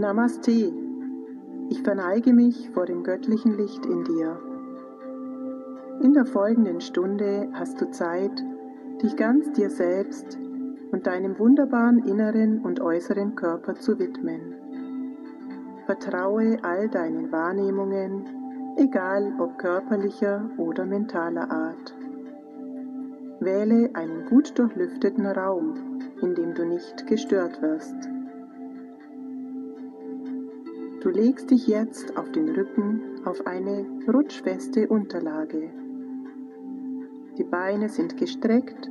Namaste. Ich verneige mich vor dem göttlichen Licht in dir. In der folgenden Stunde hast du Zeit, dich ganz dir selbst und deinem wunderbaren inneren und äußeren Körper zu widmen. Vertraue all deinen Wahrnehmungen, egal ob körperlicher oder mentaler Art. Wähle einen gut durchlüfteten Raum, in dem du nicht gestört wirst. Du legst dich jetzt auf den Rücken auf eine rutschfeste Unterlage. Die Beine sind gestreckt,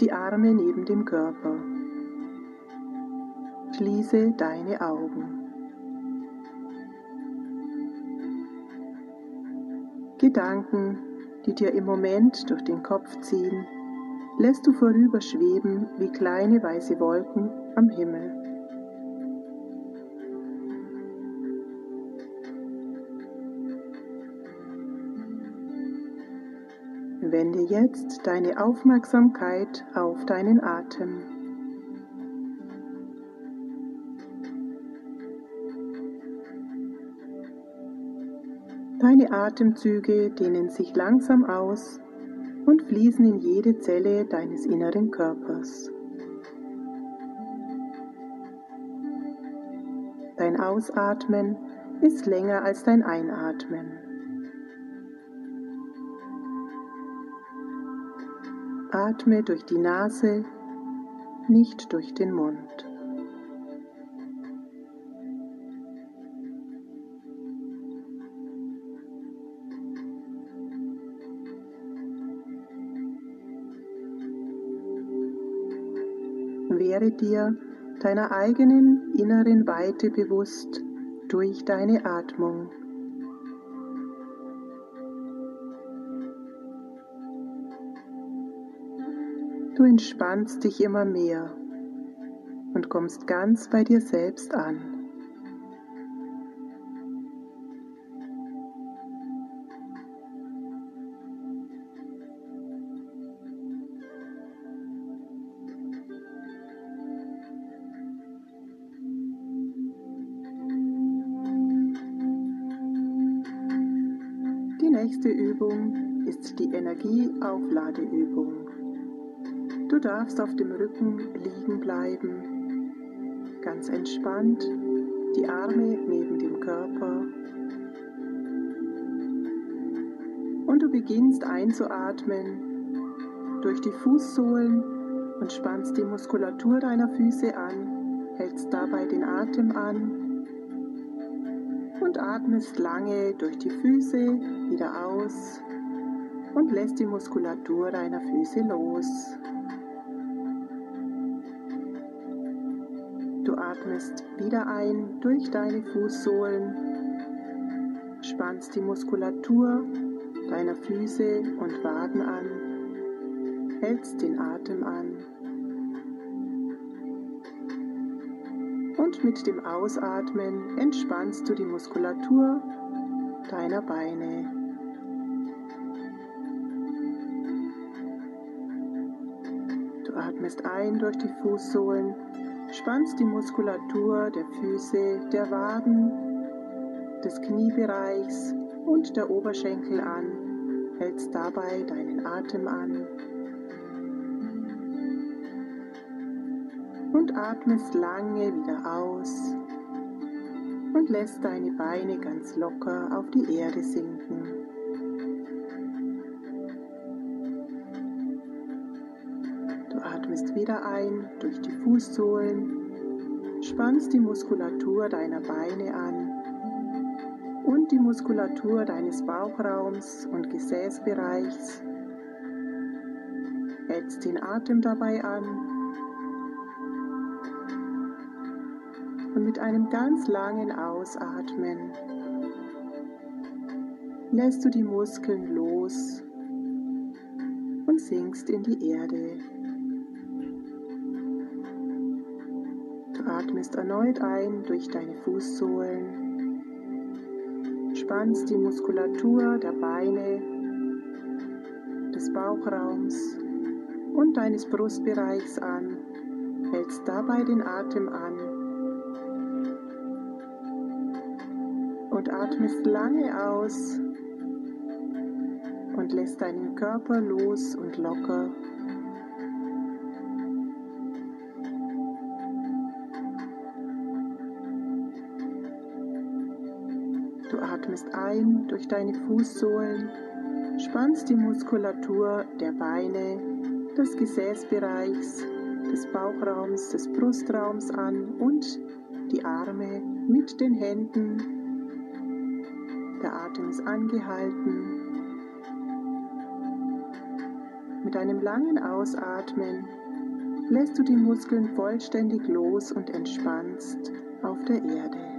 die Arme neben dem Körper. Schließe deine Augen. Gedanken, die dir im Moment durch den Kopf ziehen, lässt du vorüberschweben wie kleine weiße Wolken am Himmel. Jetzt deine Aufmerksamkeit auf deinen Atem. Deine Atemzüge dehnen sich langsam aus und fließen in jede Zelle deines inneren Körpers. Dein Ausatmen ist länger als dein Einatmen. Atme durch die Nase, nicht durch den Mund. Wäre dir deiner eigenen inneren Weite bewusst durch deine Atmung. Du entspannst dich immer mehr und kommst ganz bei dir selbst an. Die nächste Übung ist die Energieaufladeübung. Du darfst auf dem Rücken liegen bleiben, ganz entspannt, die Arme neben dem Körper. Und du beginnst einzuatmen durch die Fußsohlen und spannst die Muskulatur deiner Füße an, hältst dabei den Atem an und atmest lange durch die Füße wieder aus und lässt die Muskulatur deiner Füße los. Atmest wieder ein durch deine Fußsohlen, spannst die Muskulatur deiner Füße und Waden an, hältst den Atem an und mit dem Ausatmen entspannst du die Muskulatur deiner Beine. Du atmest ein durch die Fußsohlen Spannst die Muskulatur der Füße, der Waden, des Kniebereichs und der Oberschenkel an, hältst dabei deinen Atem an und atmest lange wieder aus und lässt deine Beine ganz locker auf die Erde sinken. Wieder ein durch die Fußsohlen, spannst die Muskulatur deiner Beine an und die Muskulatur deines Bauchraums und Gesäßbereichs. Hältst den Atem dabei an und mit einem ganz langen Ausatmen lässt du die Muskeln los und sinkst in die Erde. Atmest erneut ein durch deine Fußsohlen, spannst die Muskulatur der Beine, des Bauchraums und deines Brustbereichs an, hältst dabei den Atem an und atmest lange aus und lässt deinen Körper los und locker. Atmest ein durch deine Fußsohlen, spannst die Muskulatur der Beine, des Gesäßbereichs, des Bauchraums, des Brustraums an und die Arme mit den Händen. Der Atem ist angehalten. Mit einem langen Ausatmen lässt du die Muskeln vollständig los und entspannst auf der Erde.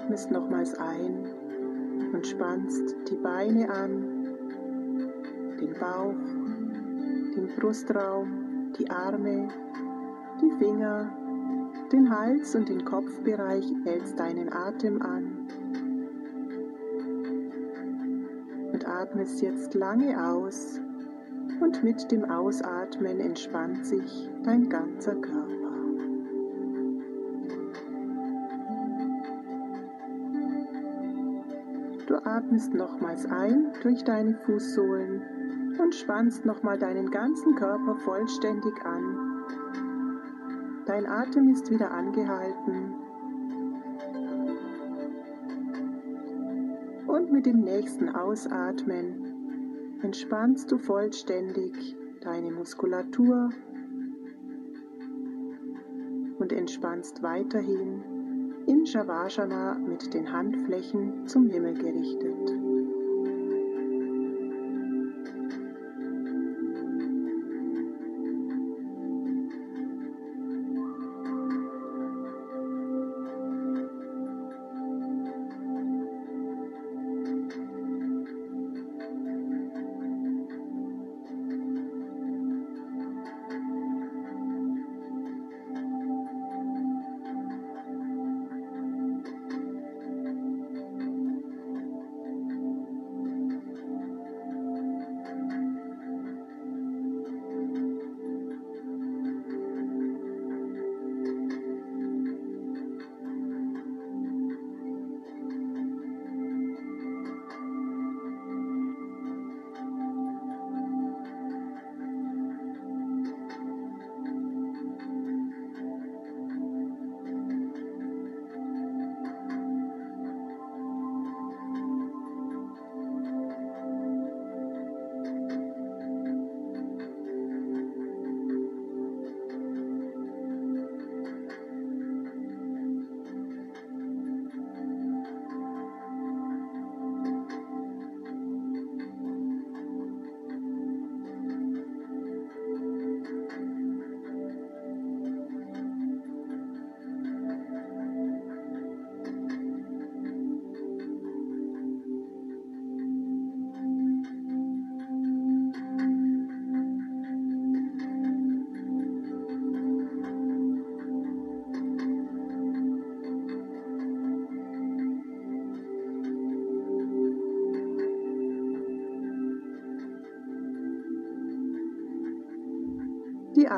Atmest nochmals ein und spannst die Beine an, den Bauch, den Brustraum, die Arme, die Finger, den Hals und den Kopfbereich hältst deinen Atem an und atmest jetzt lange aus und mit dem Ausatmen entspannt sich dein ganzer Körper. Atmest nochmals ein durch deine Fußsohlen und spannst nochmal deinen ganzen Körper vollständig an. Dein Atem ist wieder angehalten Und mit dem nächsten Ausatmen entspannst du vollständig deine Muskulatur und entspannst weiterhin in Shavasana mit den Handflächen zum Himmel gerichtet.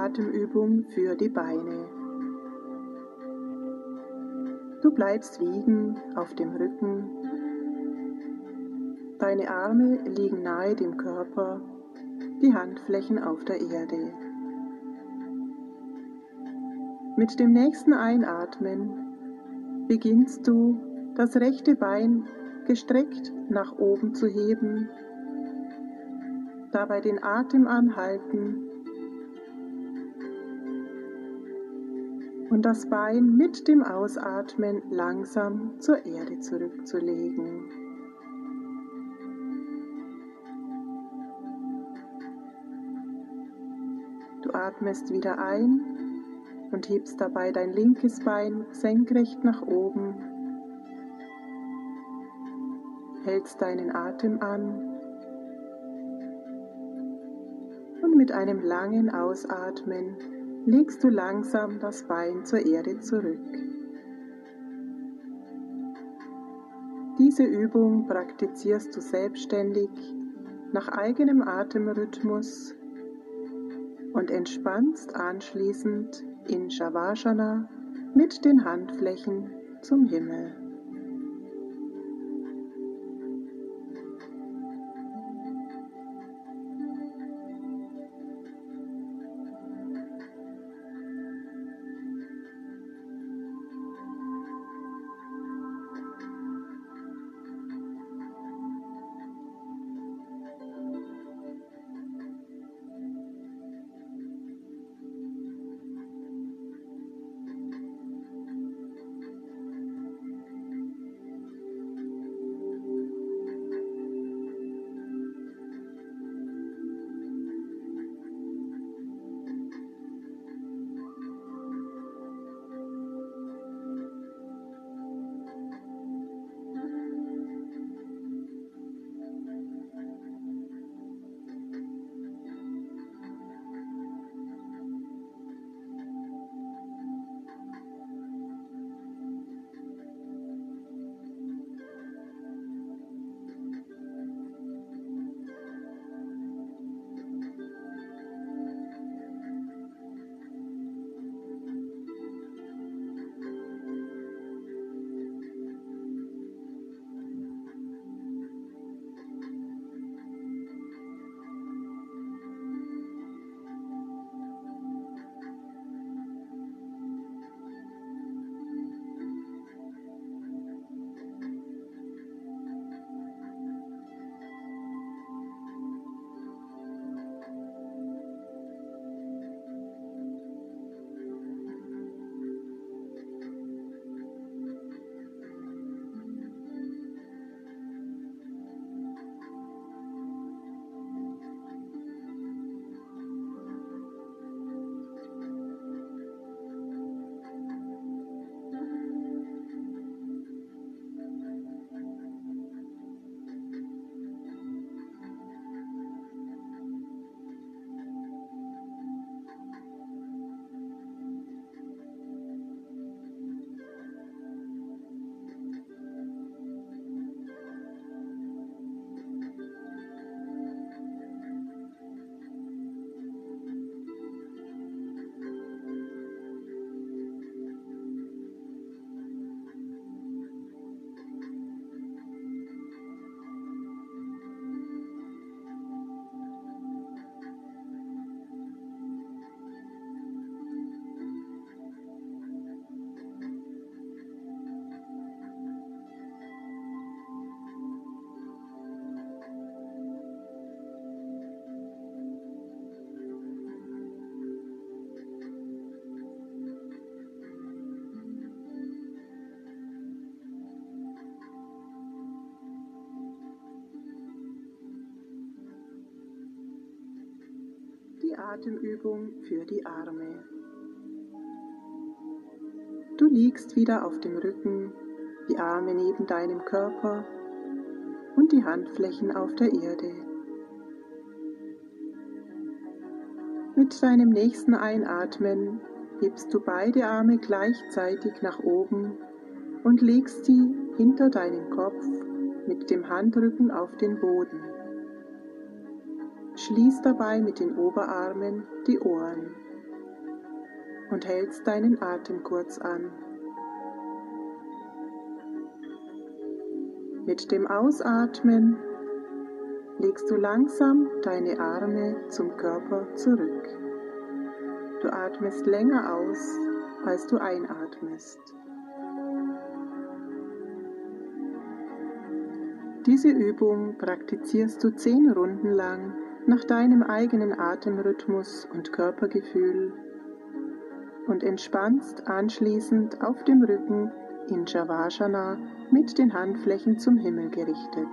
Atemübung für die Beine. Du bleibst liegen auf dem Rücken. Deine Arme liegen nahe dem Körper, die Handflächen auf der Erde. Mit dem nächsten Einatmen beginnst du, das rechte Bein gestreckt nach oben zu heben, dabei den Atem anhalten und das Bein mit dem Ausatmen langsam zur Erde zurückzulegen. Du atmest wieder ein und hebst dabei dein linkes Bein senkrecht nach oben. Hältst deinen Atem an und mit einem langen Ausatmen legst du langsam das Bein zur Erde zurück. Diese Übung praktizierst du selbstständig nach eigenem Atemrhythmus und entspannst anschließend in Shavasana mit den Handflächen zum Himmel. Atemübung für die Arme. Du liegst wieder auf dem Rücken, die Arme neben deinem Körper und die Handflächen auf der Erde. Mit deinem nächsten Einatmen hebst du beide Arme gleichzeitig nach oben und legst sie hinter deinen Kopf mit dem Handrücken auf den Boden. Schließ dabei mit den Oberarmen die Ohren und hältst deinen Atem kurz an. Mit dem Ausatmen legst du langsam deine Arme zum Körper zurück. Du atmest länger aus, als du einatmest. Diese Übung praktizierst du zehn Runden lang nach deinem eigenen Atemrhythmus und Körpergefühl und entspannst anschließend auf dem Rücken in Shavasana mit den Handflächen zum Himmel gerichtet.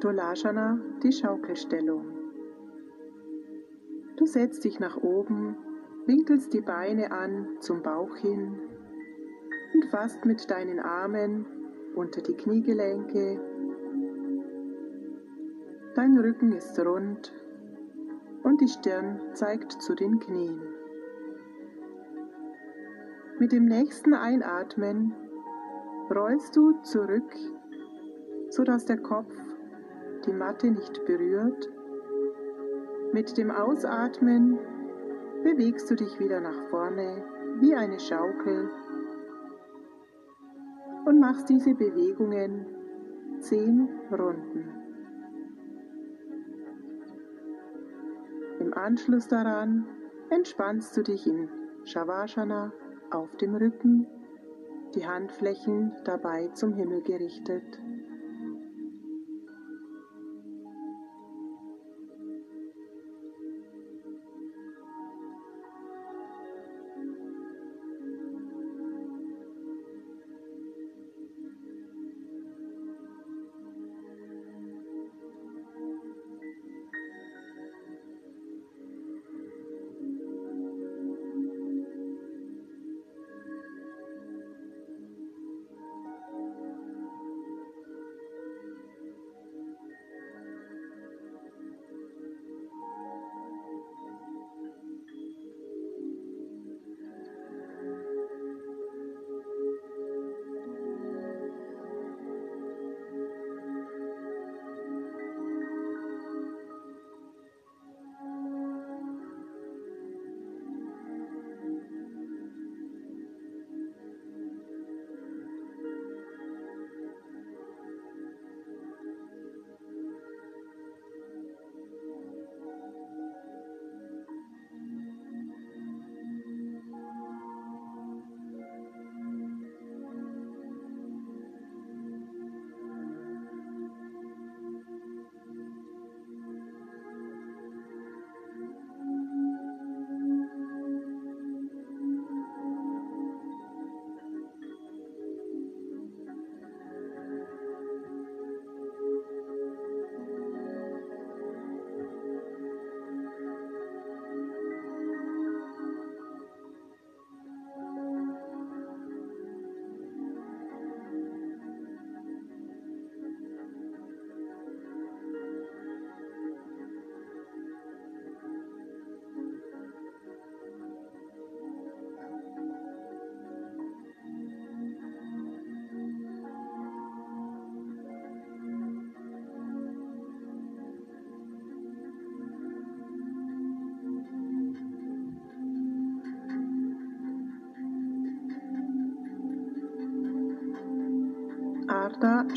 Dolashana, die Schaukelstellung. Du setzt dich nach oben, winkelst die Beine an zum Bauch hin und fasst mit deinen Armen unter die Kniegelenke. Dein Rücken ist rund und die Stirn zeigt zu den Knien. Mit dem nächsten Einatmen rollst du zurück, sodass der Kopf die Matte nicht berührt. Mit dem Ausatmen bewegst du dich wieder nach vorne wie eine Schaukel und machst diese Bewegungen zehn Runden. Im Anschluss daran entspannst du dich in Shavasana auf dem Rücken, die Handflächen dabei zum Himmel gerichtet.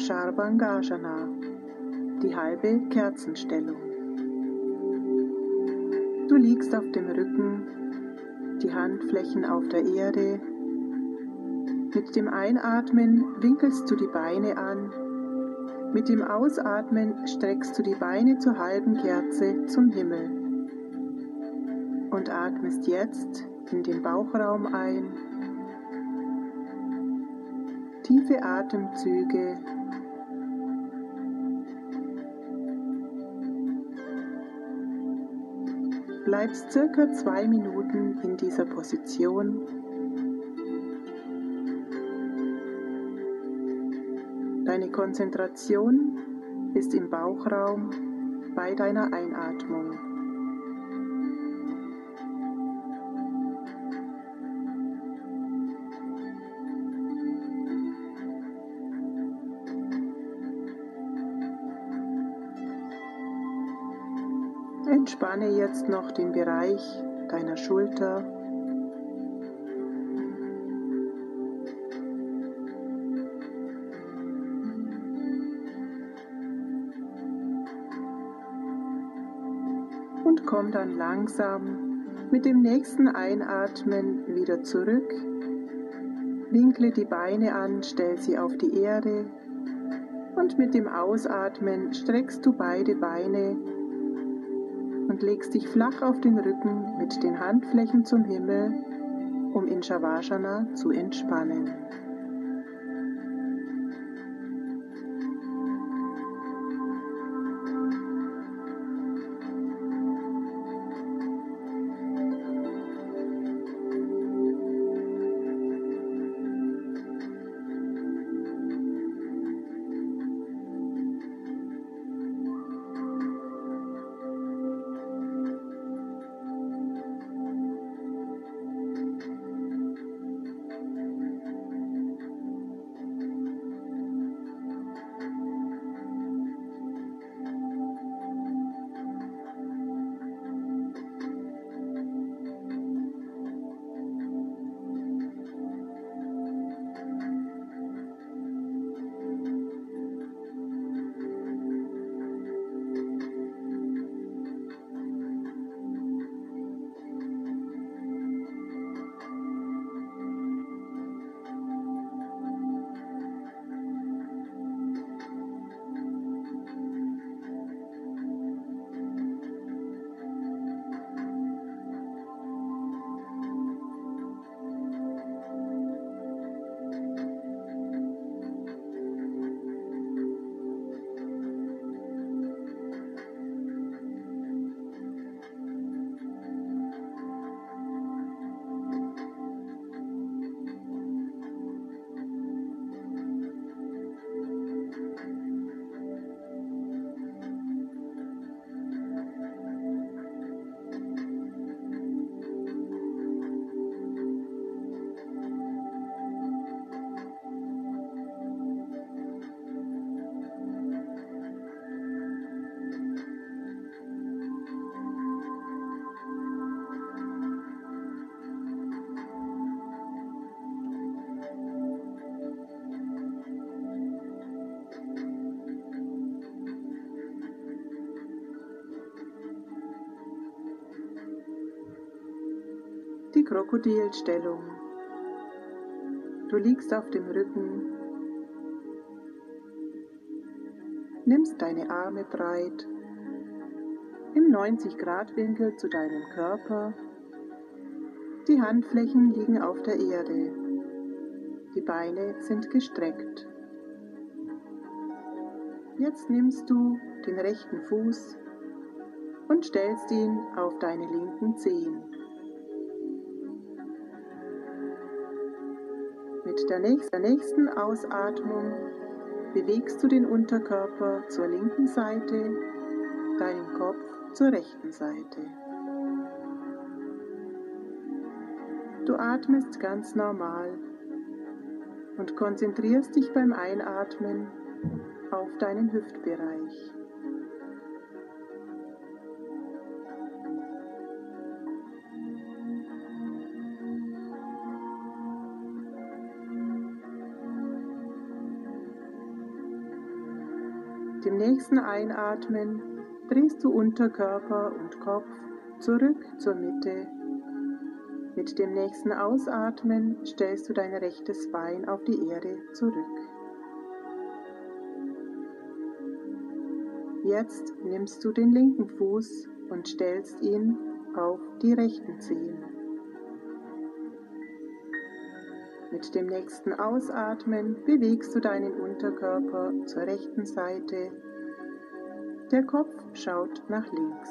Sharbangajana, die halbe Kerzenstellung. Du liegst auf dem Rücken, die Handflächen auf der Erde. Mit dem Einatmen winkelst du die Beine an. Mit dem Ausatmen streckst du die Beine zur halben Kerze zum Himmel. Und atmest jetzt in den Bauchraum ein tiefe Atemzüge. Bleibst circa zwei Minuten in dieser Position. Deine Konzentration ist im Bauchraum bei deiner Einatmung. Entspanne jetzt noch den Bereich deiner Schulter. Und komm dann langsam mit dem nächsten Einatmen wieder zurück. Winkle die Beine an, stell sie auf die Erde und mit dem Ausatmen streckst du beide Beine und legst dich flach auf den Rücken mit den Handflächen zum Himmel, um in Shavasana zu entspannen. Die Krokodilstellung. Du liegst auf dem Rücken, nimmst deine Arme breit im 90-Grad-Winkel zu deinem Körper. Die Handflächen liegen auf der Erde. Die Beine sind gestreckt. Jetzt nimmst du den rechten Fuß und stellst ihn auf deine linken Zehen. Der nächsten Ausatmung bewegst du den Unterkörper zur linken Seite, deinen Kopf zur rechten Seite. Du atmest ganz normal und konzentrierst dich beim Einatmen auf deinen Hüftbereich. Dem nächsten Einatmen drehst du Unterkörper und Kopf zurück zur Mitte. Mit dem nächsten Ausatmen stellst du dein rechtes Bein auf die Erde zurück. Jetzt nimmst du den linken Fuß und stellst ihn auf die rechten Zehen. Mit dem nächsten Ausatmen bewegst du deinen Unterkörper zur rechten Seite. Der Kopf schaut nach links.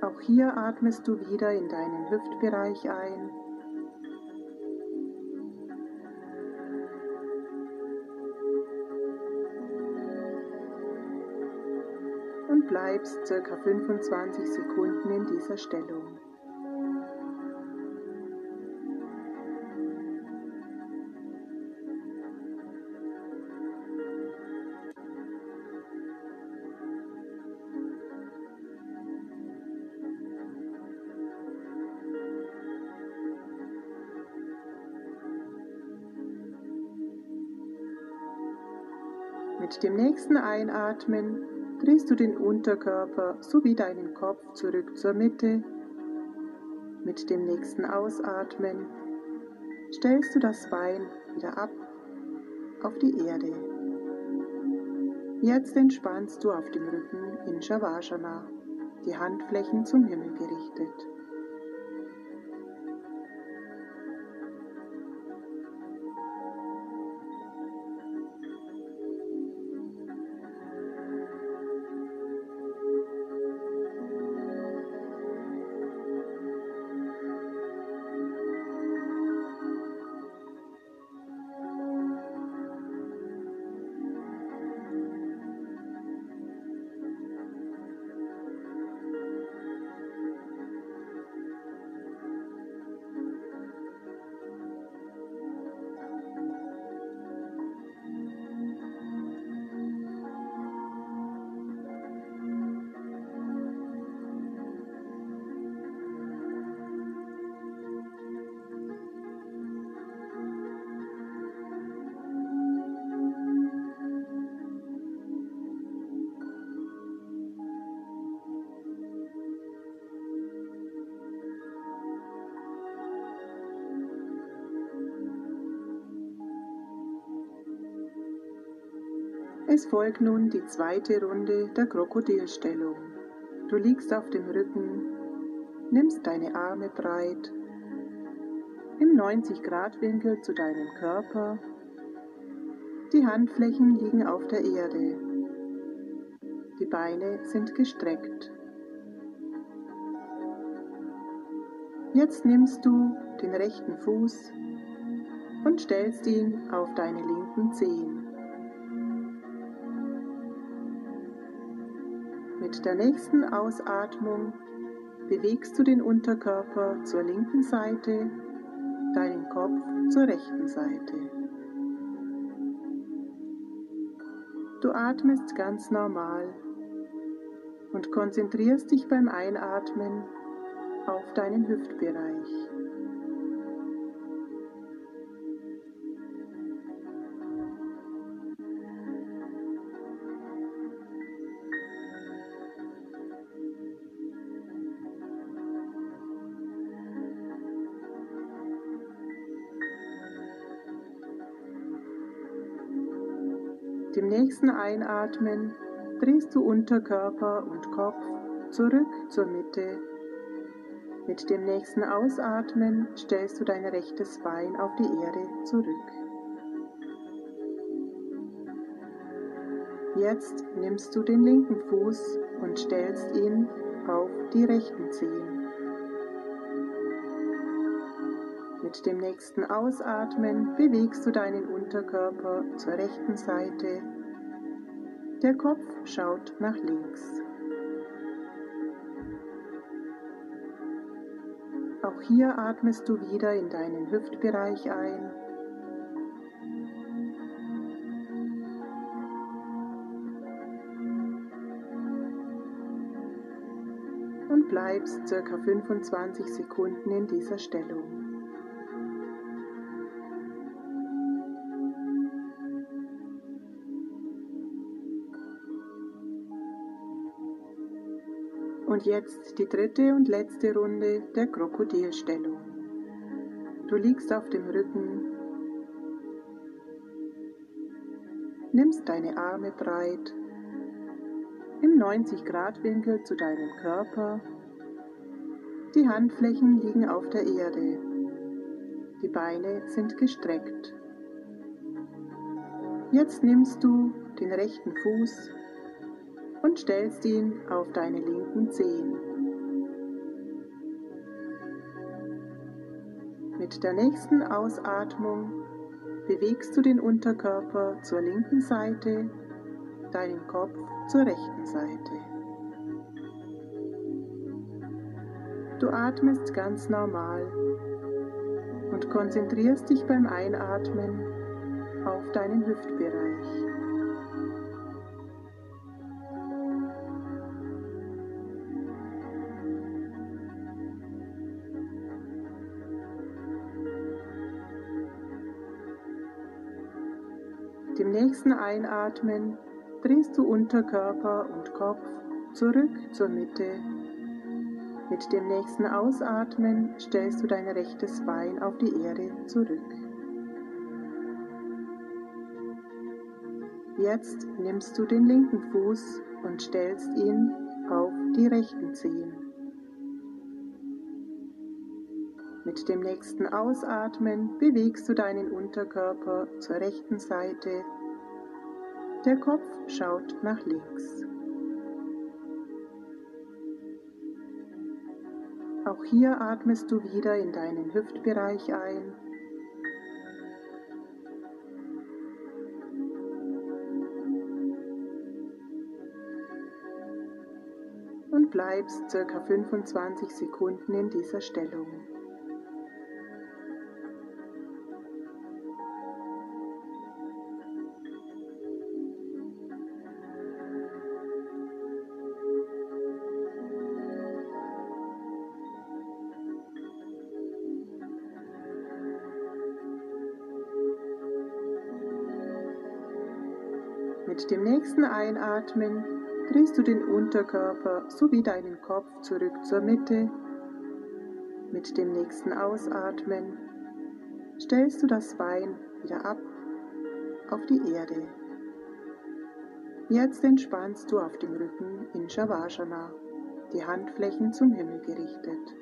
Auch hier atmest du wieder in deinen Hüftbereich ein bleibst ca. 25 Sekunden in dieser Stellung. Mit dem nächsten Einatmen drehst du den Unterkörper sowie deinen Kopf zurück zur Mitte. Mit dem nächsten Ausatmen stellst du das Bein wieder ab auf die Erde. Jetzt entspannst du auf dem Rücken in Shavasana, die Handflächen zum Himmel gerichtet. Es folgt nun die zweite Runde der Krokodilstellung. Du liegst auf dem Rücken, nimmst deine Arme breit, im 90-Grad-Winkel zu deinem Körper. Die Handflächen liegen auf der Erde. Die Beine sind gestreckt. Jetzt nimmst du den rechten Fuß und stellst ihn auf deine linken Zehen. Mit der nächsten Ausatmung bewegst du den Unterkörper zur linken Seite, deinen Kopf zur rechten Seite. Du atmest ganz normal und konzentrierst dich beim Einatmen auf deinen Hüftbereich. Nächsten Einatmen drehst du Unterkörper und Kopf zurück zur Mitte. Mit dem nächsten Ausatmen stellst du dein rechtes Bein auf die Erde zurück. Jetzt nimmst du den linken Fuß und stellst ihn auf die rechten Zehen. Mit dem nächsten Ausatmen bewegst du deinen Unterkörper zur rechten Seite. Der Kopf schaut nach links. Auch hier atmest du wieder in deinen Hüftbereich ein bleibst ca. 25 Sekunden in dieser Stellung. Und jetzt die dritte und letzte Runde der Krokodilstellung. Du liegst auf dem Rücken, nimmst deine Arme breit im 90-Grad-Winkel zu deinem Körper die Handflächen liegen auf der Erde. Die Beine sind gestreckt. Jetzt nimmst du den rechten Fuß und stellst ihn auf deine linken Zehen. Mit der nächsten Ausatmung bewegst du den Unterkörper zur linken Seite, deinen Kopf zur rechten Seite. Du atmest ganz normal und konzentrierst dich beim Einatmen auf deinen Hüftbereich. Nächsten Einatmen drehst du Unterkörper und Kopf zurück zur Mitte mit dem nächsten Ausatmen stellst du dein rechtes Bein auf die Erde zurück. Jetzt nimmst du den linken Fuß und stellst ihn auf die rechten Zehen. Mit dem nächsten Ausatmen bewegst du deinen Unterkörper zur rechten Seite. Der Kopf schaut nach links. Auch hier atmest du wieder in deinen Hüftbereich ein. Und bleibst ca. 25 Sekunden in dieser Stellung. Mit dem nächsten Einatmen drehst du den Unterkörper sowie deinen Kopf zurück zur Mitte. Mit dem nächsten Ausatmen stellst du das Bein wieder ab auf die Erde. Jetzt entspannst du auf dem Rücken in Shavasana, die Handflächen zum Himmel gerichtet.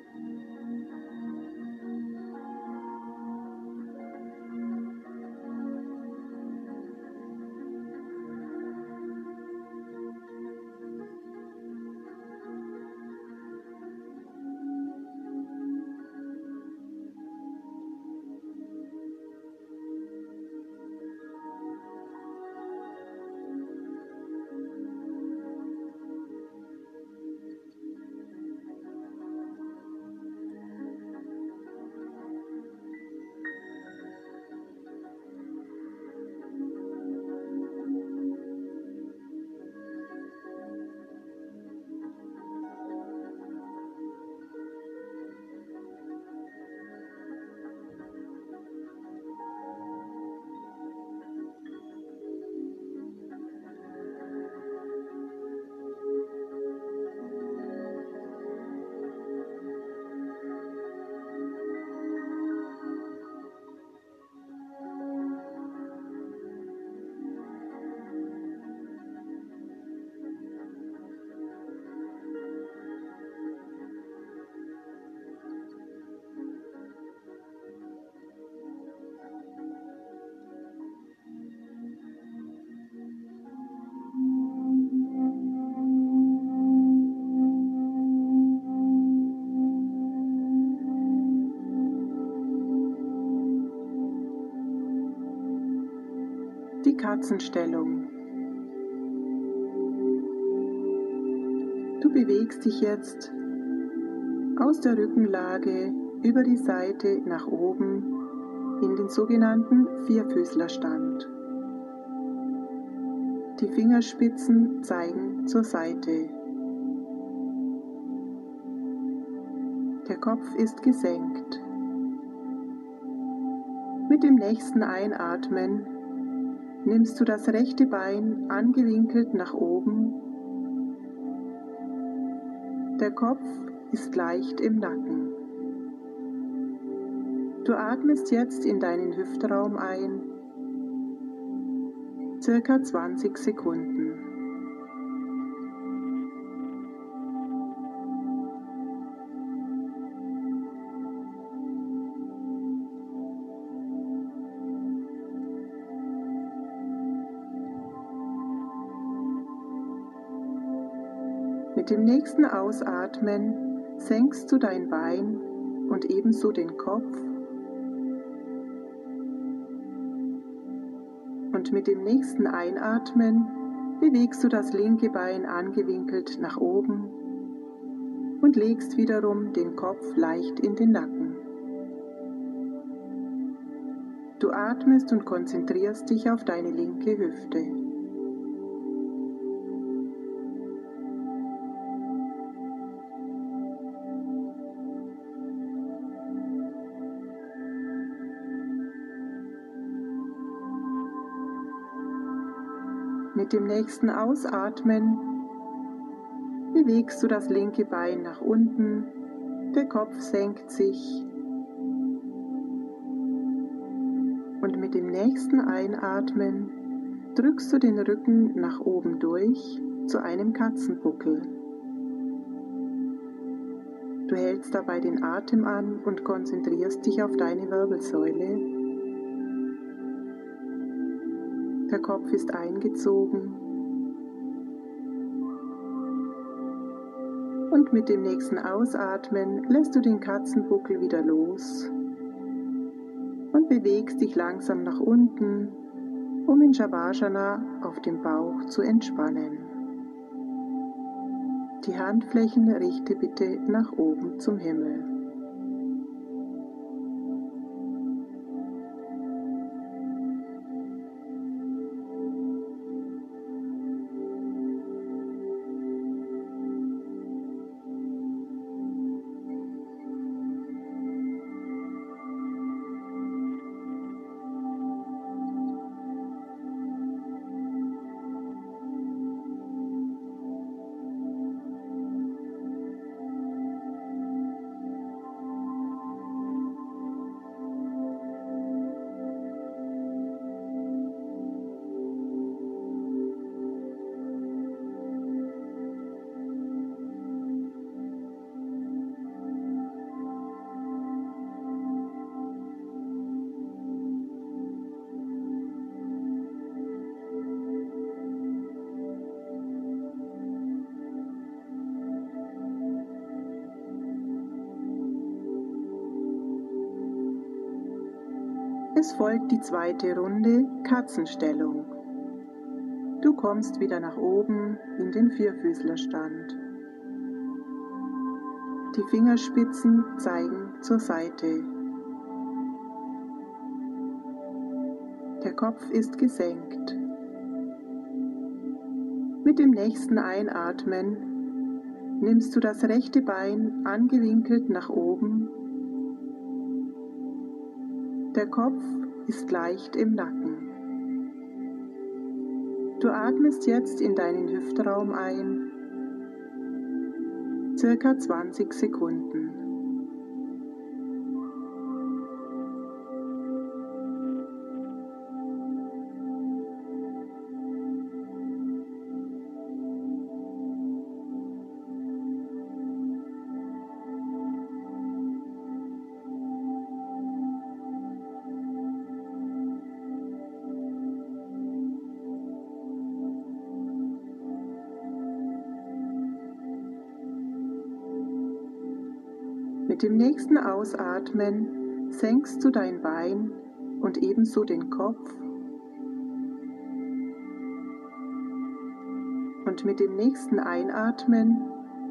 Katzenstellung. Du bewegst dich jetzt aus der Rückenlage über die Seite nach oben in den sogenannten Vierfüßlerstand. Die Fingerspitzen zeigen zur Seite. Der Kopf ist gesenkt. Mit dem nächsten Einatmen nimmst du das rechte Bein angewinkelt nach oben. Der Kopf ist leicht im Nacken. Du atmest jetzt in deinen Hüftraum ein, circa 20 Sekunden. Mit dem nächsten Ausatmen senkst du dein Bein und ebenso den Kopf und mit dem nächsten Einatmen bewegst du das linke Bein angewinkelt nach oben und legst wiederum den Kopf leicht in den Nacken. Du atmest und konzentrierst dich auf deine linke Hüfte. Mit dem nächsten Ausatmen. Bewegst du das linke Bein nach unten, der Kopf senkt sich. Und mit dem nächsten Einatmen drückst du den Rücken nach oben durch zu einem Katzenbuckel. Du hältst dabei den Atem an und konzentrierst dich auf deine Wirbelsäule Der Kopf ist eingezogen. Und mit dem nächsten Ausatmen lässt du den Katzenbuckel wieder los und bewegst dich langsam nach unten, um in Shavasana auf dem Bauch zu entspannen. Die Handflächen richte bitte nach oben zum Himmel. Es folgt die zweite Runde Katzenstellung. Du kommst wieder nach oben in den Vierfüßlerstand. Die Fingerspitzen zeigen zur Seite. Der Kopf ist gesenkt. Mit dem nächsten Einatmen nimmst du das rechte Bein angewinkelt nach oben der Kopf ist leicht im Nacken. Du atmest jetzt in deinen Hüftraum ein, circa 20 Sekunden. Mit dem nächsten Ausatmen senkst du dein Bein und ebenso den Kopf. Und mit dem nächsten Einatmen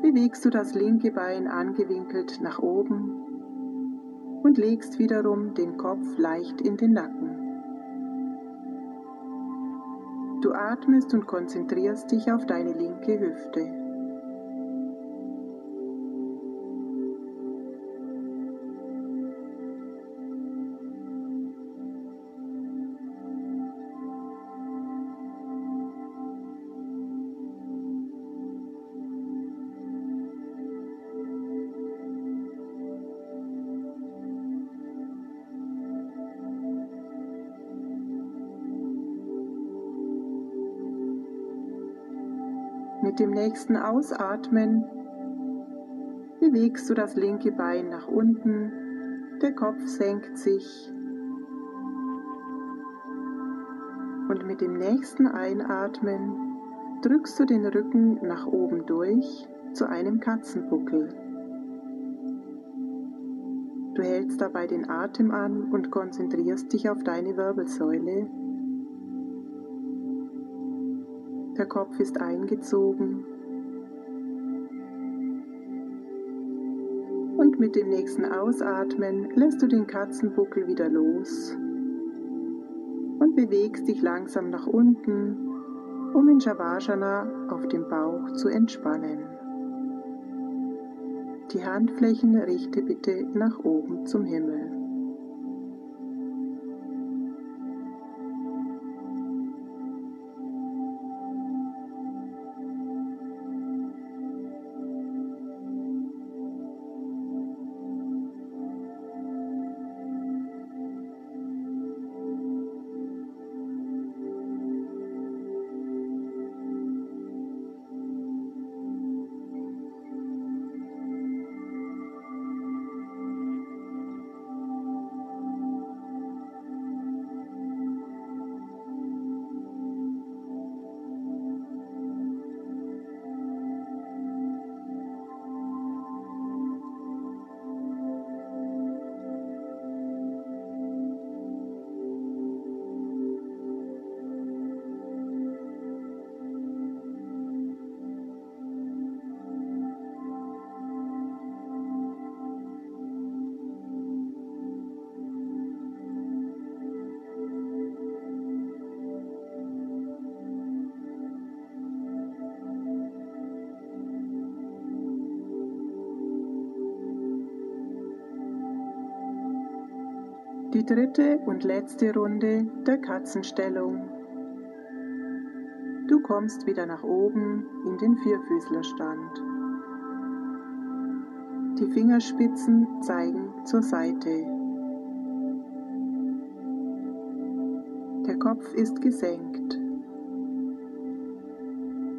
bewegst du das linke Bein angewinkelt nach oben und legst wiederum den Kopf leicht in den Nacken. Du atmest und konzentrierst dich auf deine linke Hüfte. Dem nächsten Ausatmen. Bewegst du das linke Bein nach unten, der Kopf senkt sich. Und mit dem nächsten Einatmen drückst du den Rücken nach oben durch zu einem Katzenbuckel. Du hältst dabei den Atem an und konzentrierst dich auf deine Wirbelsäule Der Kopf ist eingezogen. Und mit dem nächsten Ausatmen lässt du den Katzenbuckel wieder los und bewegst dich langsam nach unten, um in Shavasana auf dem Bauch zu entspannen. Die Handflächen richte bitte nach oben zum Himmel. Die dritte und letzte Runde der Katzenstellung. Du kommst wieder nach oben in den Vierfüßlerstand. Die Fingerspitzen zeigen zur Seite. Der Kopf ist gesenkt.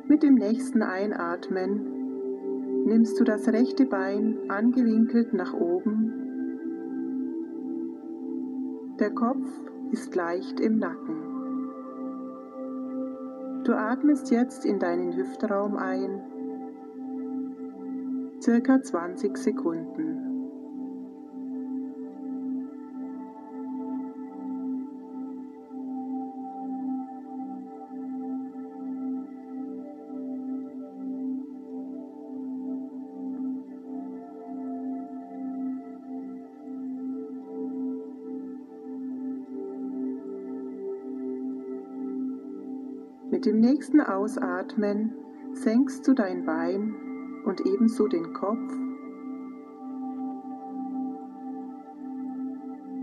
Mit dem nächsten Einatmen nimmst du das rechte Bein angewinkelt nach oben der Kopf ist leicht im Nacken. Du atmest jetzt in deinen Hüftraum ein, circa 20 Sekunden. Dem nächsten Ausatmen senkst du dein Bein und ebenso den Kopf.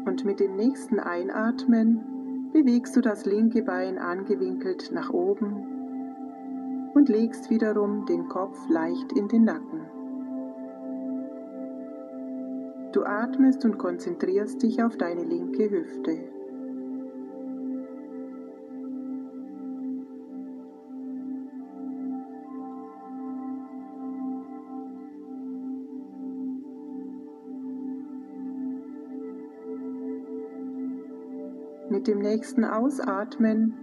Und mit dem nächsten Einatmen bewegst du das linke Bein angewinkelt nach oben und legst wiederum den Kopf leicht in den Nacken. Du atmest und konzentrierst dich auf deine linke Hüfte. Mit dem nächsten Ausatmen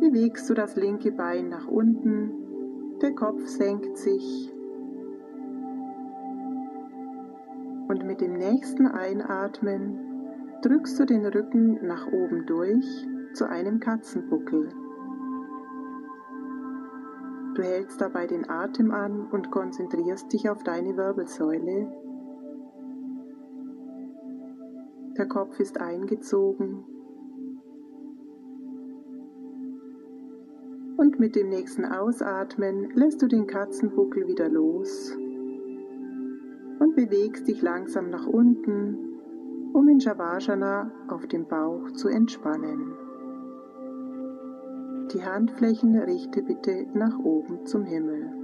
bewegst du das linke Bein nach unten, der Kopf senkt sich und mit dem nächsten Einatmen drückst du den Rücken nach oben durch zu einem Katzenbuckel. Du hältst dabei den Atem an und konzentrierst dich auf deine Wirbelsäule. Der Kopf ist eingezogen. Und mit dem nächsten Ausatmen lässt du den Katzenbuckel wieder los und bewegst dich langsam nach unten, um in Shavasana auf dem Bauch zu entspannen. Die Handflächen richte bitte nach oben zum Himmel.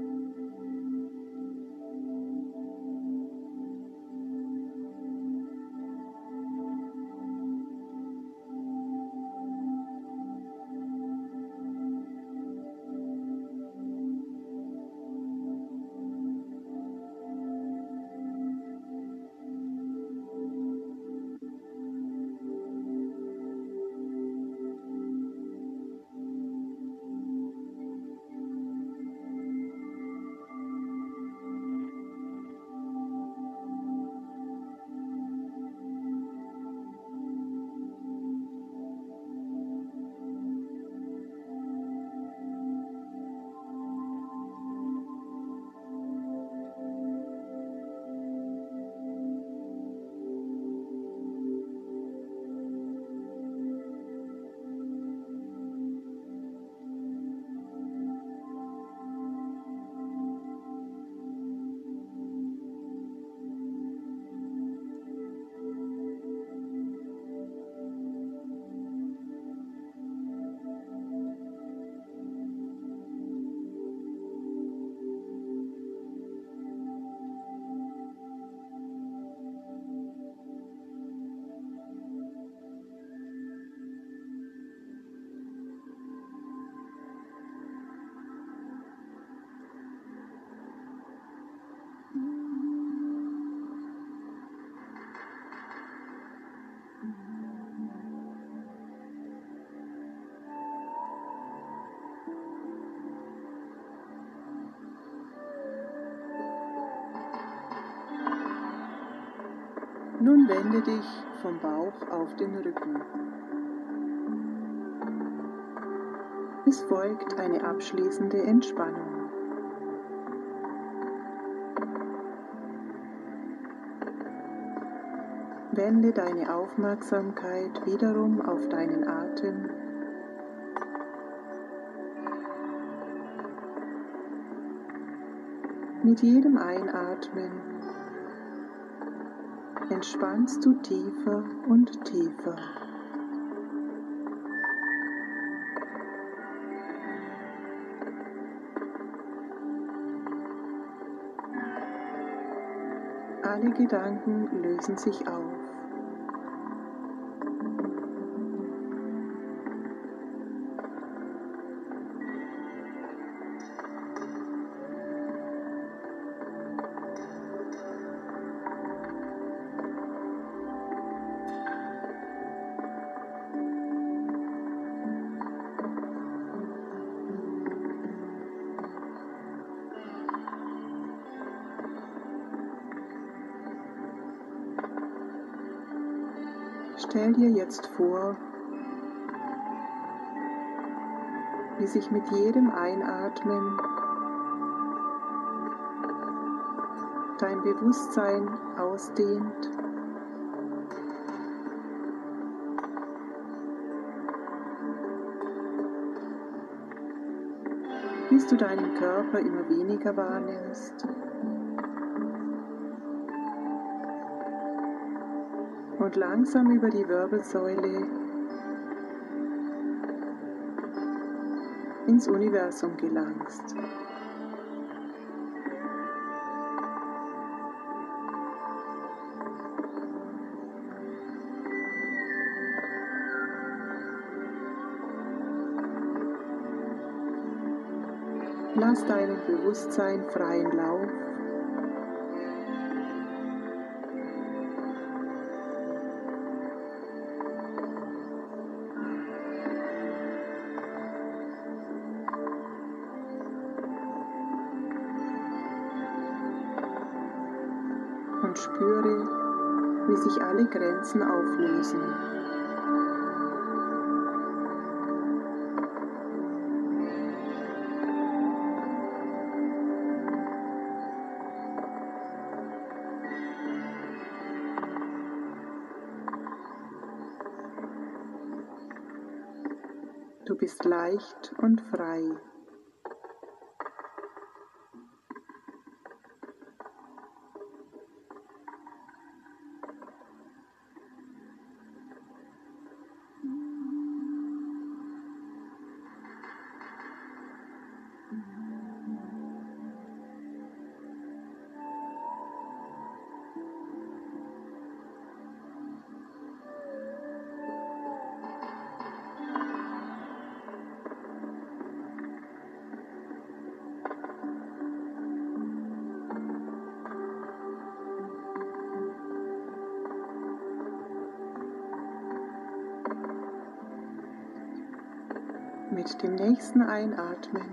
Nun wende dich vom Bauch auf den Rücken. Es folgt eine abschließende Entspannung. Wende deine Aufmerksamkeit wiederum auf deinen Atem. Mit jedem Einatmen entspannst du tiefer und tiefer. Alle Gedanken lösen sich auf. Stell dir jetzt vor, wie sich mit jedem Einatmen dein Bewusstsein ausdehnt. bis du deinen Körper immer weniger wahrnimmst. Und langsam über die Wirbelsäule ins Universum gelangst. Lass deinem Bewusstsein freien Lauf Grenzen auflösen. Du bist leicht und frei. Mit nächsten Einatmen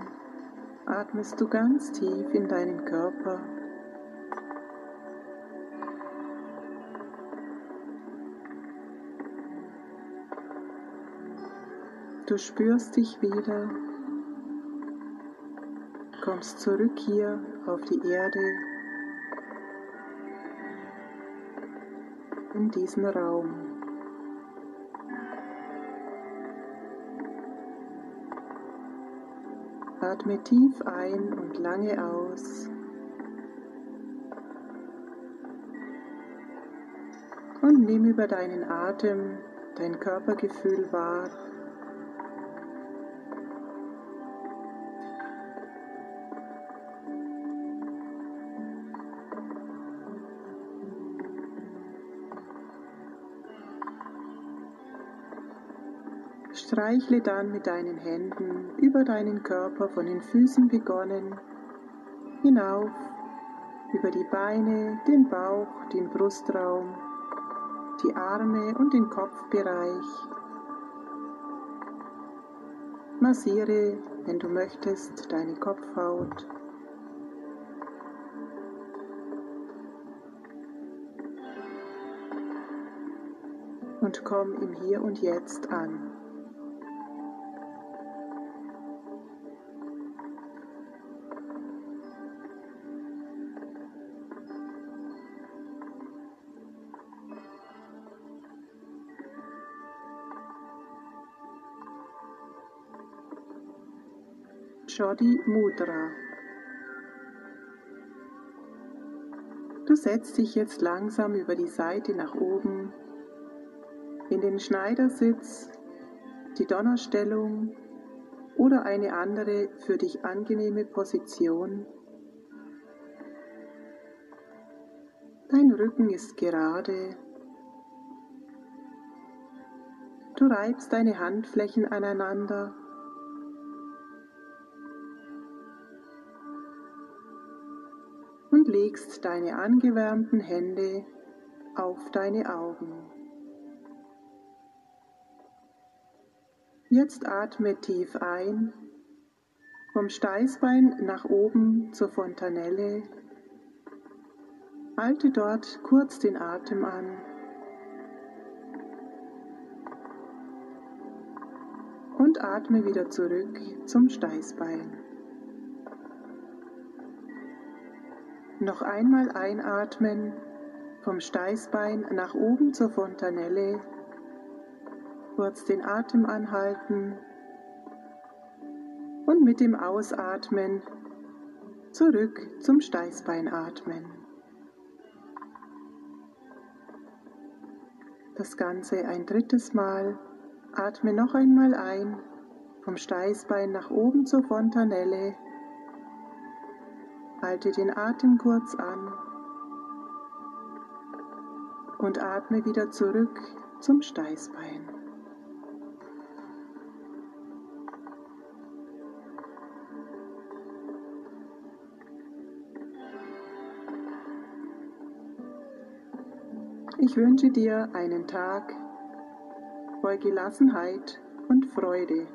atmest du ganz tief in deinen Körper. Du spürst dich wieder, kommst zurück hier auf die Erde, in diesen Raum. Atme tief ein und lange aus. Und nimm über deinen Atem dein Körpergefühl wahr. Streichle dann mit deinen Händen über deinen Körper von den Füßen begonnen, hinauf über die Beine, den Bauch, den Brustraum, die Arme und den Kopfbereich. Massiere, wenn du möchtest, deine Kopfhaut. Und komm im Hier und Jetzt an. Jodi Mudra. Du setzt dich jetzt langsam über die Seite nach oben in den Schneidersitz, die Donnerstellung oder eine andere für dich angenehme Position. Dein Rücken ist gerade. Du reibst deine Handflächen aneinander legst deine angewärmten Hände auf deine Augen. Jetzt atme tief ein, vom Steißbein nach oben zur Fontanelle. Halte dort kurz den Atem an. Und atme wieder zurück zum Steißbein. Noch einmal einatmen, vom Steißbein nach oben zur Fontanelle, kurz den Atem anhalten und mit dem Ausatmen zurück zum Steißbein atmen. Das Ganze ein drittes Mal. Atme noch einmal ein, vom Steißbein nach oben zur Fontanelle Halte den Atem kurz an und atme wieder zurück zum Steißbein. Ich wünsche dir einen Tag voll Gelassenheit und Freude.